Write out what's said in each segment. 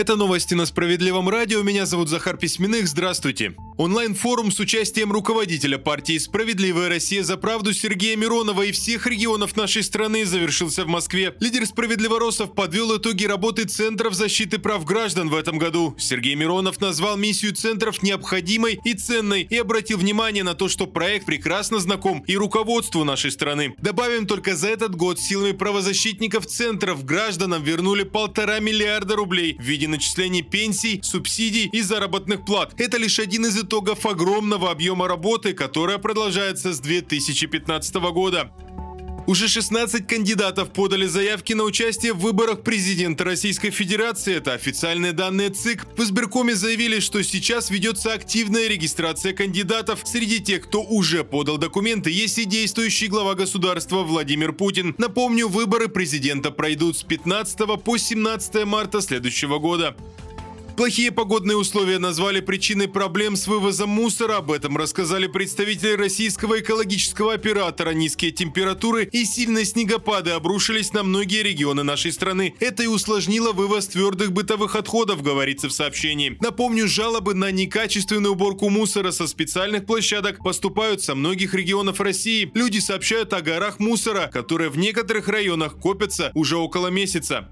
Это новости на Справедливом радио. Меня зовут Захар Письменных. Здравствуйте. Онлайн-форум с участием руководителя партии «Справедливая Россия за правду» Сергея Миронова и всех регионов нашей страны завершился в Москве. Лидер «Справедливоросов» подвел итоги работы Центров защиты прав граждан в этом году. Сергей Миронов назвал миссию центров необходимой и ценной и обратил внимание на то, что проект прекрасно знаком и руководству нашей страны. Добавим, только за этот год силами правозащитников центров гражданам вернули полтора миллиарда рублей в виде начислений пенсий, субсидий и заработных плат. Это лишь один из итогов огромного объема работы, которая продолжается с 2015 года. Уже 16 кандидатов подали заявки на участие в выборах президента Российской Федерации. Это официальные данные ЦИК. В избиркоме заявили, что сейчас ведется активная регистрация кандидатов. Среди тех, кто уже подал документы, есть и действующий глава государства Владимир Путин. Напомню, выборы президента пройдут с 15 по 17 марта следующего года. Плохие погодные условия назвали причиной проблем с вывозом мусора. Об этом рассказали представители российского экологического оператора. Низкие температуры и сильные снегопады обрушились на многие регионы нашей страны. Это и усложнило вывоз твердых бытовых отходов, говорится в сообщении. Напомню, жалобы на некачественную уборку мусора со специальных площадок поступают со многих регионов России. Люди сообщают о горах мусора, которые в некоторых районах копятся уже около месяца.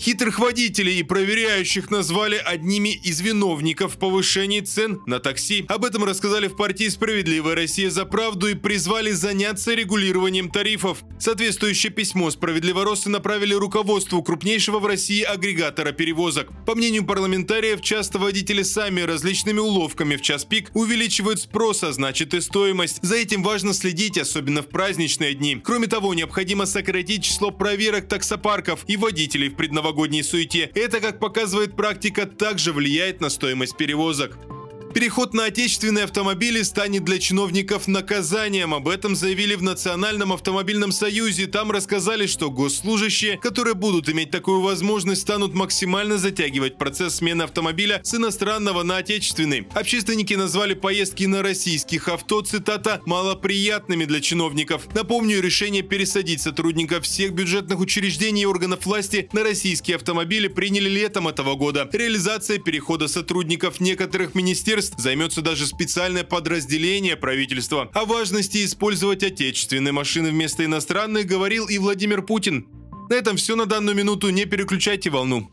Хитрых водителей и проверяющих назвали одними из виновников повышения цен на такси. Об этом рассказали в партии «Справедливая Россия за правду» и призвали заняться регулированием тарифов. Соответствующее письмо «Справедливоросы» направили руководству крупнейшего в России агрегатора перевозок. По мнению парламентариев, часто водители сами различными уловками в час пик увеличивают спрос, а значит и стоимость. За этим важно следить, особенно в праздничные дни. Кроме того, необходимо сократить число проверок таксопарков и водителей в предновогодние новогодней суете. Это, как показывает практика, также влияет на стоимость перевозок. Переход на отечественные автомобили станет для чиновников наказанием. Об этом заявили в Национальном автомобильном союзе. Там рассказали, что госслужащие, которые будут иметь такую возможность, станут максимально затягивать процесс смены автомобиля с иностранного на отечественный. Общественники назвали поездки на российских авто, цитата, «малоприятными для чиновников». Напомню, решение пересадить сотрудников всех бюджетных учреждений и органов власти на российские автомобили приняли летом этого года. Реализация перехода сотрудников некоторых министерств министерств займется даже специальное подразделение правительства. О важности использовать отечественные машины вместо иностранных говорил и Владимир Путин. На этом все на данную минуту. Не переключайте волну.